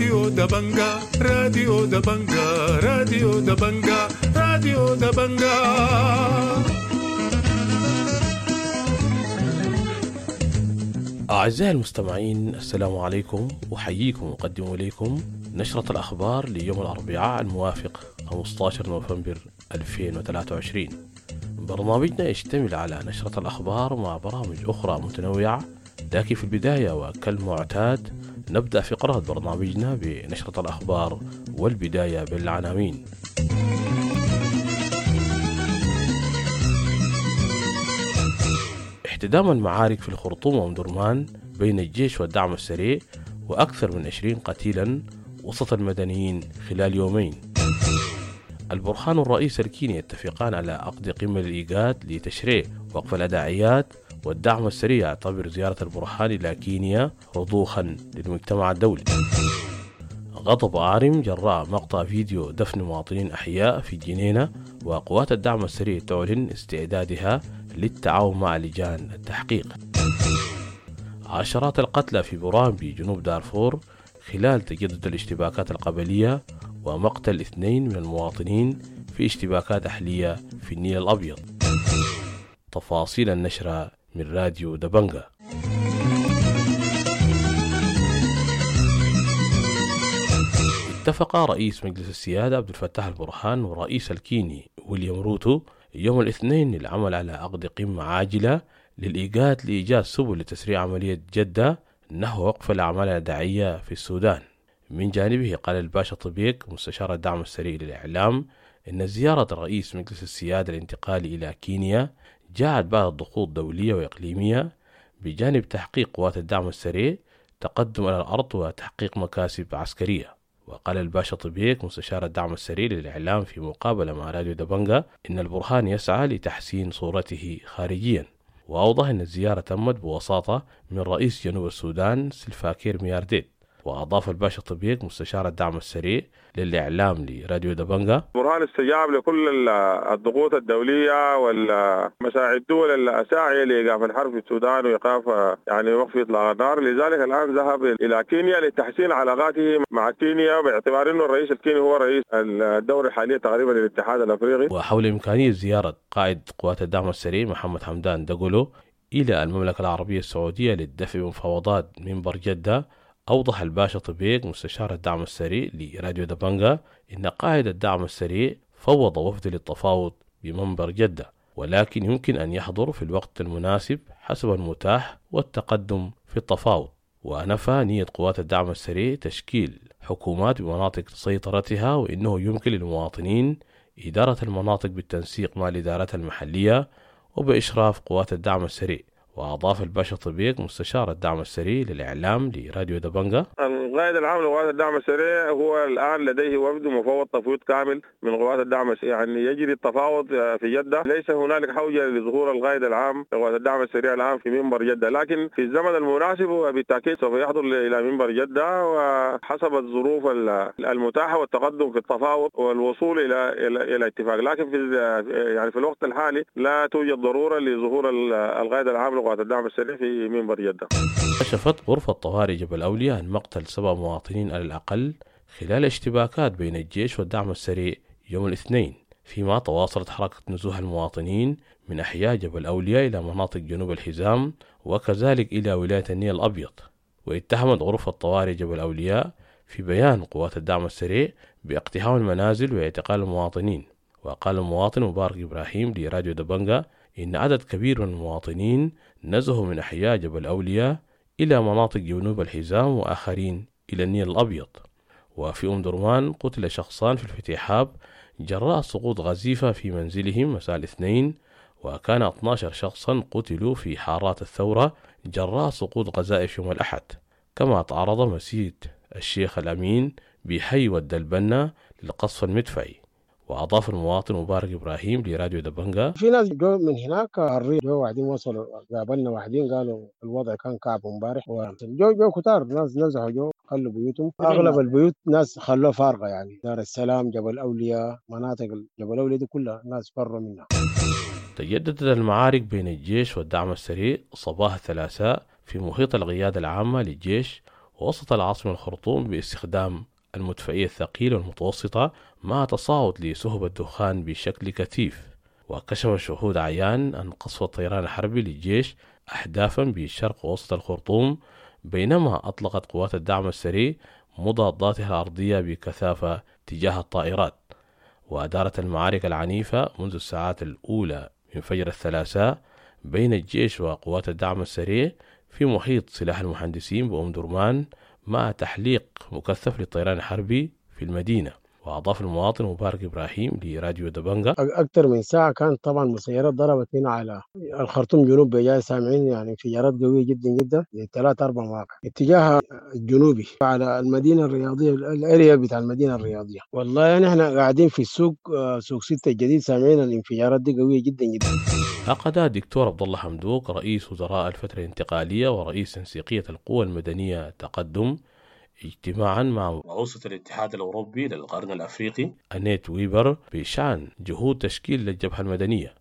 راديو دبنجا راديو دبنجا راديو دبنجا راديو دبنجا أعزائي المستمعين السلام عليكم أحييكم وأقدم إليكم نشرة الأخبار ليوم الأربعاء الموافق 15 نوفمبر 2023 برنامجنا يشتمل على نشرة الأخبار مع برامج أخرى متنوعة لكن في البداية وكالمعتاد نبدأ فقرة برنامجنا بنشرة الأخبار والبداية بالعناوين. احتدام المعارك في الخرطوم ومدرمان بين الجيش والدعم السريع وأكثر من 20 قتيلا وسط المدنيين خلال يومين. البرهان والرئيس الكيني يتفقان على عقد قمة الإيجاد لتشريع وقف الأداعيات والدعم السريع يعتبر زيارة البرهان إلى كينيا رضوخا للمجتمع الدولي. غضب عارم جراء مقطع فيديو دفن مواطنين أحياء في الجنينة وقوات الدعم السريع تعلن استعدادها للتعاون مع لجان التحقيق. عشرات القتلى في بورامبي جنوب دارفور خلال تجدد الاشتباكات القبلية ومقتل اثنين من المواطنين في اشتباكات أهلية في النيل الأبيض. تفاصيل النشرة من راديو دبنقا اتفق رئيس مجلس السيادة عبد الفتاح البرهان ورئيس الكيني ويليام روتو يوم الاثنين للعمل على عقد قمة عاجلة للإيقاد لإيجاد سبل لتسريع عملية جدة نحو وقف الأعمال العدائية في السودان. من جانبه قال الباشا طبيق مستشار الدعم السريع للإعلام إن زيارة رئيس مجلس السيادة الانتقالي إلى كينيا جاءت بعد ضغوط دولية وإقليمية بجانب تحقيق قوات الدعم السريع تقدم على الأرض وتحقيق مكاسب عسكرية. وقال الباشا طبيك مستشار الدعم السريع للإعلام في مقابلة مع راديو دبنجا إن البرهان يسعى لتحسين صورته خارجيا. وأوضح أن الزيارة تمت بوساطة من رئيس جنوب السودان سلفاكير ميارديت. وأضاف الباشا طبيق مستشار الدعم السريع للإعلام لراديو دبنجا. برهان استجاب لكل الضغوط الدولية والمساعي الدول الساعية لإيقاف الحرب في السودان وإيقاف يعني وقف إطلاق النار. لذلك الآن ذهب إلى كينيا لتحسين علاقاته مع كينيا باعتبار أنه الرئيس الكيني هو رئيس الدورة الحالية تقريبا للاتحاد الأفريقي. وحول إمكانية زيارة قائد قوات الدعم السريع محمد حمدان دقلو إلى المملكة العربية السعودية للدفع بمفاوضات منبر جدة. أوضح الباشا طبيق مستشار الدعم السريع لراديو دبنجا إن قائد الدعم السريع فوض وفد للتفاوض بمنبر جدة ولكن يمكن أن يحضر في الوقت المناسب حسب المتاح والتقدم في التفاوض. ونفى نية قوات الدعم السريع تشكيل حكومات بمناطق سيطرتها وإنه يمكن للمواطنين إدارة المناطق بالتنسيق مع الإدارات المحلية وبإشراف قوات الدعم السريع. وأضاف الباشا طبيق مستشار الدعم السريع للإعلام لراديو دبنجا القائد العام لقوات الدعم السريع هو الآن لديه وفد مفوض تفويض كامل من قوات الدعم السريع يعني يجري التفاوض في جدة. ليس هنالك حوجة لظهور القائد العام لقوات الدعم السريع الآن في منبر جدة. لكن في الزمن المناسب وبالتأكيد سوف يحضر إلى منبر جدة وحسب الظروف المتاحة والتقدم في التفاوض والوصول إلى إلى, إلى اتفاق. لكن في يعني في الوقت الحالي لا توجد ضرورة لظهور القائد العام لقوات الدعم السريع في منبر جدة. كشفت غرفة طوارئ جبل أولياء عن مقتل سبع مواطنين على الأقل خلال اشتباكات بين الجيش والدعم السريع يوم الاثنين فيما تواصلت حركة نزوح المواطنين من أحياء جبل أولياء إلى مناطق جنوب الحزام وكذلك إلى ولاية النيل الأبيض واتهمت غرفة طوارئ جبل أولياء في بيان قوات الدعم السريع باقتحام المنازل واعتقال المواطنين. وقال المواطن مبارك إبراهيم لراديو دبنجا إن عدد كبير من المواطنين نزهوا من أحياء جبل أولياء إلى مناطق جنوب الحزام وآخرين. إلى النيل الأبيض. وفي أم درمان قتل شخصان في الفتيحاب جراء سقوط غزيفة في منزلهم مساء الاثنين وكان 12 شخصا قتلوا في حارات الثورة جراء سقوط قذائف يوم الأحد. كما تعرض مسجد الشيخ الأمين بحي ود البنا للقصف المدفعي. وأضاف المواطن مبارك إبراهيم لراديو دبنقا في ناس جو من هناك الريف جو واحدين وصلوا قابلنا واحدين قالوا الوضع كان كعب امبارح جو جو كتار ناس نزحوا جو. خلوا بيوتهم. أغلب البيوت ناس خلوها فارغة يعني. دار السلام جبل اولياء مناطق جبل اولياء دي كلها ناس فروا منها. تجددت المعارك بين الجيش والدعم السريع صباح الثلاثاء في محيط القيادة العامة للجيش ووسط العاصمة الخرطوم باستخدام المدفعية الثقيلة والمتوسطة مع تصاعد لسهب الدخان بشكل كثيف. وكشف شهود عيان أن قصف الطيران الحربي للجيش أحداثا بشرق وسط الخرطوم بينما أطلقت قوات الدعم السريع مضاداتها الأرضية بكثافة تجاه الطائرات وأدارت المعارك العنيفة منذ الساعات الأولى من فجر الثلاثاء بين الجيش وقوات الدعم السريع في محيط سلاح المهندسين بأم درمان مع تحليق مكثف للطيران الحربي في المدينة. وأضاف المواطن مبارك إبراهيم لراديو دبنجا. أكثر من ساعة كانت طبعا مسيرات ضربت هنا على الخرطوم جنوب بجاي سامعين يعني انفجارات قويه جدا جدا ثلاث أربع مواقع. اتجاه الجنوبي على المدينة الرياضية الأريا بتاع المدينة الرياضية. والله يعني إحنا قاعدين في السوق آه، سوق ستة الجديد سامعين الانفجارات دي قوية جدا جدا. عقد الدكتور عبد الله حمدوك رئيس وزراء الفترة الانتقالية ورئيس تنسيقية القوى المدنية تقدم اجتماعا مع مبعوثة الاتحاد الأوروبي للقرن الأفريقي. أنيت ويبر بشأن جهود تشكيل الجبهة المدنية.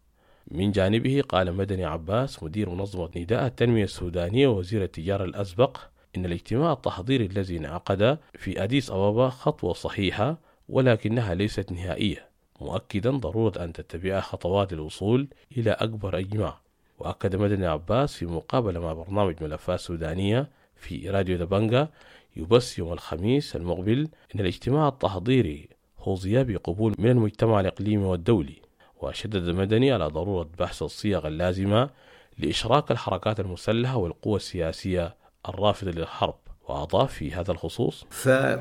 من جانبه قال مدني عباس مدير منظمة نداء التنمية السودانية ووزير التجارة الأسبق إن الاجتماع التحضيري الذي انعقد في أديس أبابا خطوة صحيحة ولكنها ليست نهائية مؤكدا ضرورة أن تتبعها خطوات الوصول إلى أكبر إجماع. وأكد مدني عباس في مقابلة مع برنامج ملفات سودانية في راديو دبنجا يبث يوم الخميس المقبل أن الاجتماع التحضيري خوضي بقبول من المجتمع الإقليمي والدولي وشدد مدني على ضرورة بحث الصيغ اللازمة لإشراك الحركات المسلحة والقوى السياسية الرافضة للحرب وأضاف في هذا الخصوص.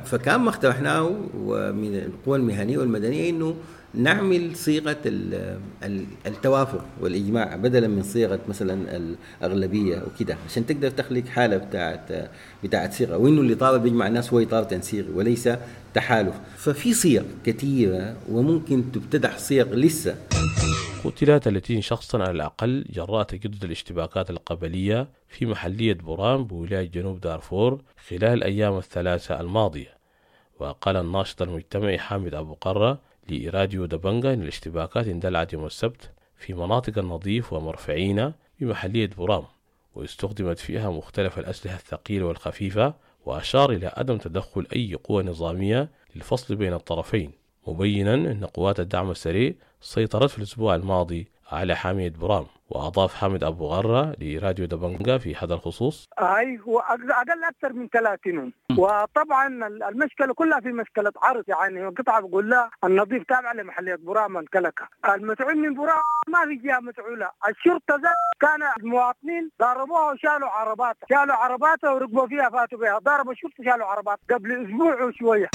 فكان ما اقترحناه ومن القوى المهنية والمدنية إنه نعمل صيغة ال- ال- التوافق والإجماع بدلا من صيغة مثلا الأغلبية وكده عشان تقدر تخلق حالة بتاعت بتاعت صيغة. وإنه اللي طالب يجمع الناس هو اطار تنسيقي وليس تحالف. ففي صيغ كثيره وممكن تبتدع صيغ لسه. قتل 30 شخصا على الأقل جراء تجدد الاشتباكات القبلية في محلية بوران بولاية جنوب دارفور خلال الأيام الثلاثة الماضية. وقال الناشط المجتمعي حامد أبو قرة لراديو دبنجا أن الاشتباكات اندلعت يوم السبت في مناطق النظيف ومرفعين بمحلية بورام واستخدمت فيها مختلف الأسلحة الثقيلة والخفيفة وأشار إلى عدم تدخل أي قوة نظامية للفصل بين الطرفين مبينا أن قوات الدعم السريع سيطرت في الأسبوع الماضي على حامية برام وأضاف حامد أبو غرة لراديو دبنجا في هذا الخصوص. أي هو أقل أكثر من 30 وطبعا المشكلة كلها في مشكلة عرض يعني قطعة بقول لها النظيف تابع لمحلية براء منكلكه المسؤول من براء ما في جهة مسؤوله الشرطة ذات كان المواطنين ضربوها وشالوا عرباتها. شالوا عرباتها وركبوا فيها فاتوا بها. ضربوا الشرطة شالوا عربات قبل أسبوع وشوية.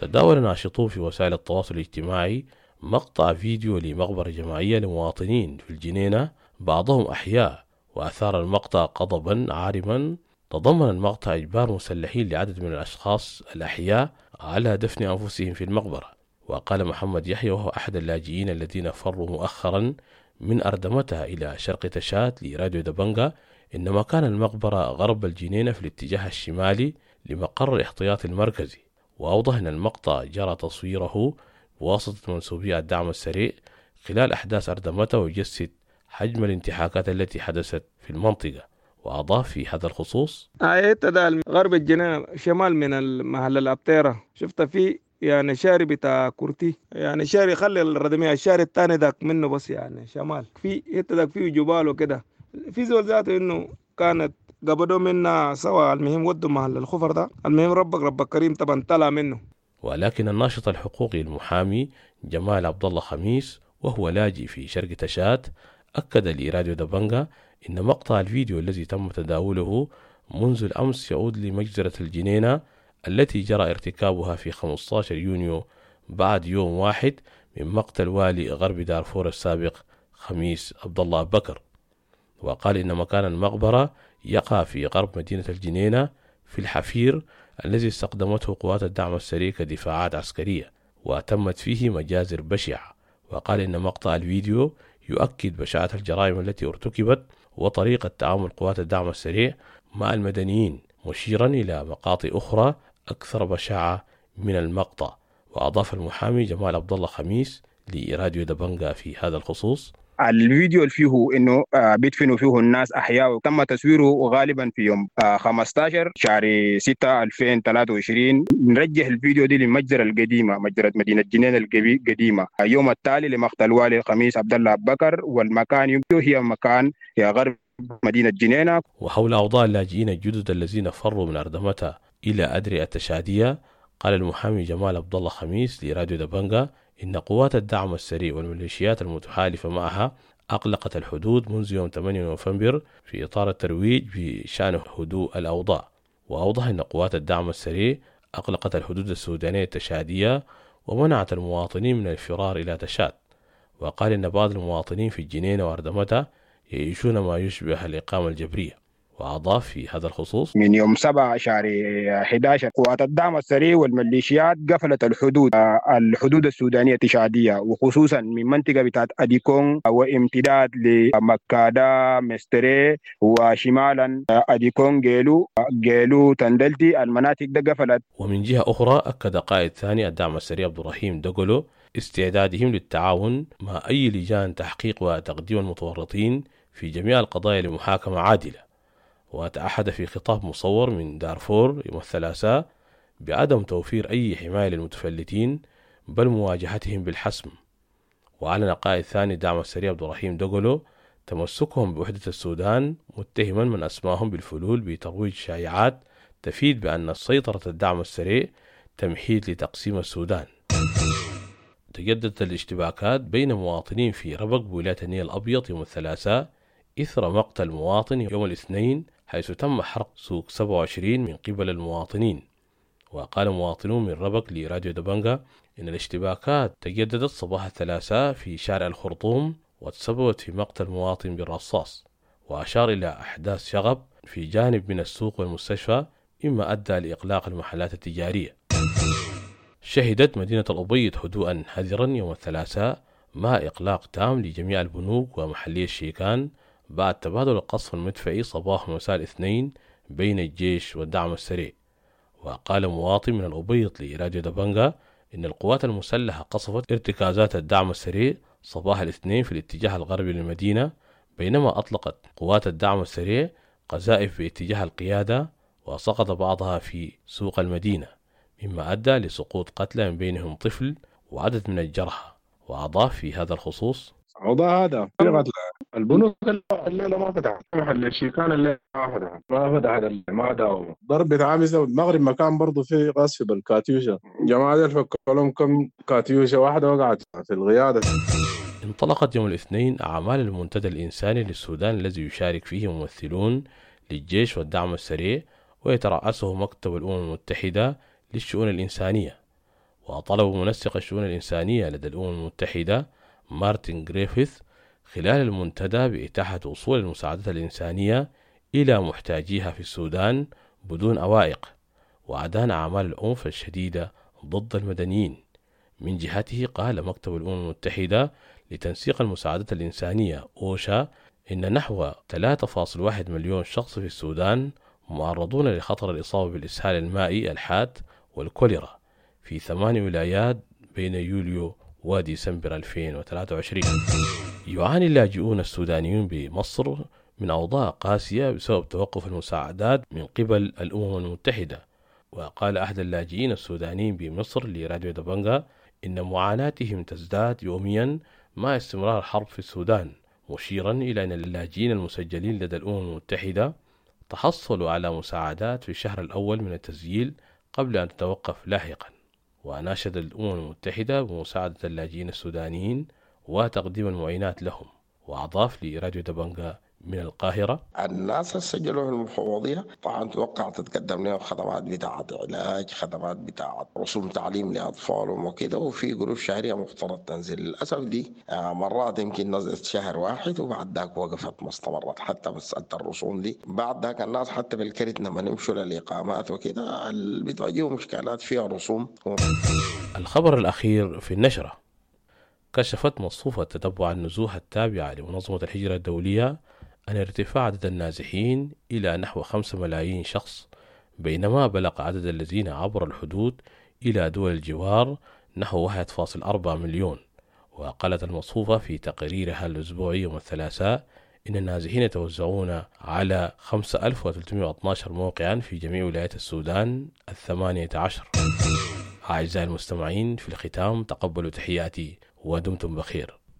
تداول ناشطون في وسائل التواصل الاجتماعي مقطع فيديو لمقبرة جماعية لمواطنين في الجنينة. بعضهم أحياء وأثار المقطع غضبا عارما. تضمن المقطع إجبار مسلحين لعدد من الأشخاص الأحياء على دفن أنفسهم في المقبرة. وقال محمد يحيى وهو أحد اللاجئين الذين فروا مؤخرا من أردمتها إلى شرق تشات لراديو دبنجا إن مكان المقبرة غرب الجنينة في الاتجاه الشمالي لمقر الاحتياطي المركزي. وأوضح أن المقطع جرى تصويره بواسطة منسوبي الدعم السريع خلال أحداث أردمتة ويجسد حجم الانتحاكات التي حدثت في المنطقة وأضاف في هذا الخصوص آية ده غرب الجنينة شمال من محل الأبتيرة. شفت في يعني شاري بتاع كورتي. يعني شاري خلي الردمية الشاري التاني داك منه بس يعني شمال. في حتة داك فيه جبال وكده. في زول ذاته إنه كانت قبضوا منا سوا المهم ودوا محل الخفر ده. المهم ربك ربك كريم طبعا طلع منه. ولكن الناشط الحقوقي المحامي جمال عبد الله خميس وهو لاجئ في شرق تشات أكد لراديو دبنجا إن مقطع الفيديو الذي تم تداوله منذ الأمس يعود لمجزرة الجنينة التي جرى ارتكابها في 15 يونيو بعد يوم واحد من مقتل والي غرب دارفور السابق خميس عبد الله بكر. وقال إن مكان المقبرة يقع في غرب مدينة الجنينة في الحفير الذي استخدمته قوات الدعم السريع كدفاعات عسكرية وتمت فيه مجازر بشعة. وقال إن مقطع الفيديو يؤكد بشاعة الجرائم التي ارتكبت وطريقة تعامل قوات الدعم السريع مع المدنيين مشيرا إلى مقاطع أخرى أكثر بشاعة من المقطع. وأضاف المحامي جمال عبد الله خميس لراديو دبنجا في هذا الخصوص الفيديو اللي فيه إنه آه، بيدفنوا فيه الناس أحياء. تم تصويره غالبا في يوم آه، 15 شهر 6 2023 نرجح الفيديو دي للمجزره القديمة مجزره مدينة جنين القديمه اليوم التالي لمقتل والي الخميس عبد الله بكر والمكان يبدو هي مكان هي غرب مدينة جنينة. وحول أوضاع اللاجئين الجدد الذين فروا من أردمتها إلى أدري التشادية قال المحامي جمال عبد الله خميس لراديو دبنجا إن قوات الدعم السريع والميليشيات المتحالفة معها أغلقت الحدود منذ يوم 8 نوفمبر في إطار الترويج بشأن هدوء الأوضاع. وأوضح أن قوات الدعم السريع أغلقت الحدود السودانية التشادية ومنعت المواطنين من الفرار إلى تشاد. وقال إن بعض المواطنين في الجنينة وأردمتها يعيشون ما يشبه الإقامة الجبرية. وأضاف في هذا الخصوص من يوم 7 شهر 11 قوات الدعم السريع والميليشيات قفلت الحدود آه، الحدود السودانية التشاديه وخصوصا من منطقة بتاعت اديكون وامتداد لمكادا مستري وشمالا آه، اديكون جيلو آه، جيلو تندلتي المناطق ده قفلت. ومن جهة أخرى أكد قائد ثاني الدعم السريع عبد الرحيم دقلو استعدادهم للتعاون مع أي لجان تحقيق وتقديم المتورطين في جميع القضايا لمحاكمة عادلة. وتعهد في خطاب مصور من دارفور يوم الثلاثاء بعدم توفير أي حماية للمتفلتين بل مواجهتهم بالحسم. وأعلن قائد ثاني الدعم السريع عبد الرحيم دقلو تمسكهم بوحدة السودان متهما من أسماهم بالفلول بترويج شائعات تفيد بأن سيطرة الدعم السريع تمهيد لتقسيم السودان. تجددت الاشتباكات بين مواطنين في ربق بولاية النيل الأبيض يوم الثلاثاء إثر مقتل مواطن يوم الاثنين حيث تم حرق سوق 27 من قبل المواطنين. وقال مواطنون من ربق لراديو دبنجا إن الاشتباكات تجددت صباح الثلاثاء في شارع الخرطوم وتسببت في مقتل مواطن بالرصاص وأشار إلى أحداث شغب في جانب من السوق والمستشفى مما أدى لإغلاق المحلات التجارية. شهدت مدينة الأبيض هدوءا حذرا يوم الثلاثاء مع إغلاق تام لجميع البنوك ومحلي الشيكان بعد تبادل القصف المدفعي صباح ومساء الاثنين بين الجيش والدعم السريع. وقال مواطن من الأبيض لراديو دبنجا إن القوات المسلحة قصفت ارتكازات الدعم السريع صباح الاثنين في الاتجاه الغربي للمدينة بينما أطلقت قوات الدعم السريع قذائف باتجاه القيادة وسقط بعضها في سوق المدينة مما أدى لسقوط قتلى من بينهم طفل وعدد من الجرحى. وأضاف في هذا الخصوص الموضوع هذا في قتلى البنوك الليلة ما فتحت محل الشيكان الليلة ما فتحت ما فتحت ما داوموا ضرب بتاع عامسة المغرب مكان برضه فيه قصف بالكاتيوشا. جماعة ديل فكوا لهم كم كاتيوشا واحدة وقعت في القياده انطلقت يوم الاثنين أعمال المنتدى الإنساني للسودان الذي يشارك فيه ممثلون للجيش والدعم السريع ويترأسه مكتب الأمم المتحدة للشؤون الإنسانية. وطلب منسق الشؤون الإنسانية لدى الأمم المتحدة مارتن جريفيث خلال المنتدى بإتاحة وصول المساعدات الإنسانية إلى محتاجيها في السودان بدون أوائق وأدان أعمال العنف الشديدة ضد المدنيين. من جهته قال مكتب الأمم المتحدة لتنسيق المساعدات الإنسانية أوشا إن نحو 3.1 مليون شخص في السودان معرضون لخطر الإصابة بالإسهال المائي الحاد والكوليرا في ثمان ولايات بين يوليو وديسمبر 2023 يعاني اللاجئون السودانيون بمصر من أوضاع قاسية بسبب توقف المساعدات من قبل الأمم المتحدة. وقال أحد اللاجئين السودانيين بمصر لراديو دبنجا إن معاناتهم تزداد يوميا مع استمرار الحرب في السودان مشيرا إلى أن اللاجئين المسجلين لدى الأمم المتحدة تحصلوا على مساعدات في الشهر الأول من التسجيل قبل أن تتوقف لاحقا. وأناشد الأمم المتحدة بمساعدة اللاجئين السودانيين وتقديم المعينات لهم. وأضاف لراديو دبنجا من القاهرة. الناس سجلوا في المفوضية طبعا توقع تتقدم لهم خدمات بتاعة علاج خدمات بتاعة رسوم تعليم لأطفالهم وكده وفي قروش شهرية مفترض تنزل للأسف دي آه، مرات يمكن نزلت شهر واحد وبعد ذاك وقفت ما استمرت حتى مسألة الرسوم دي. بعد ذاك الناس حتى بالكرت لما يمشوا للإقامات وكده بتواجههم مشكلات فيها رسوم. الخبر الأخير في النشرة. كشفت مصفوفة تتبع النزوح التابعة لمنظمة الهجرة الدولية أن ارتفاع عدد النازحين إلى نحو خمسة ملايين شخص بينما بلغ عدد الذين عبروا الحدود إلى دول الجوار نحو 1.4 مليون. وقالت المصفوفة في تقريرها الأسبوعي يوم الثلاثاء إن النازحين يتوزعون على 5312 موقعا في جميع ولايات السودان الثمانية عشر. أعزائي المستمعين في الختام تقبلوا تحياتي. ودمتم بخير.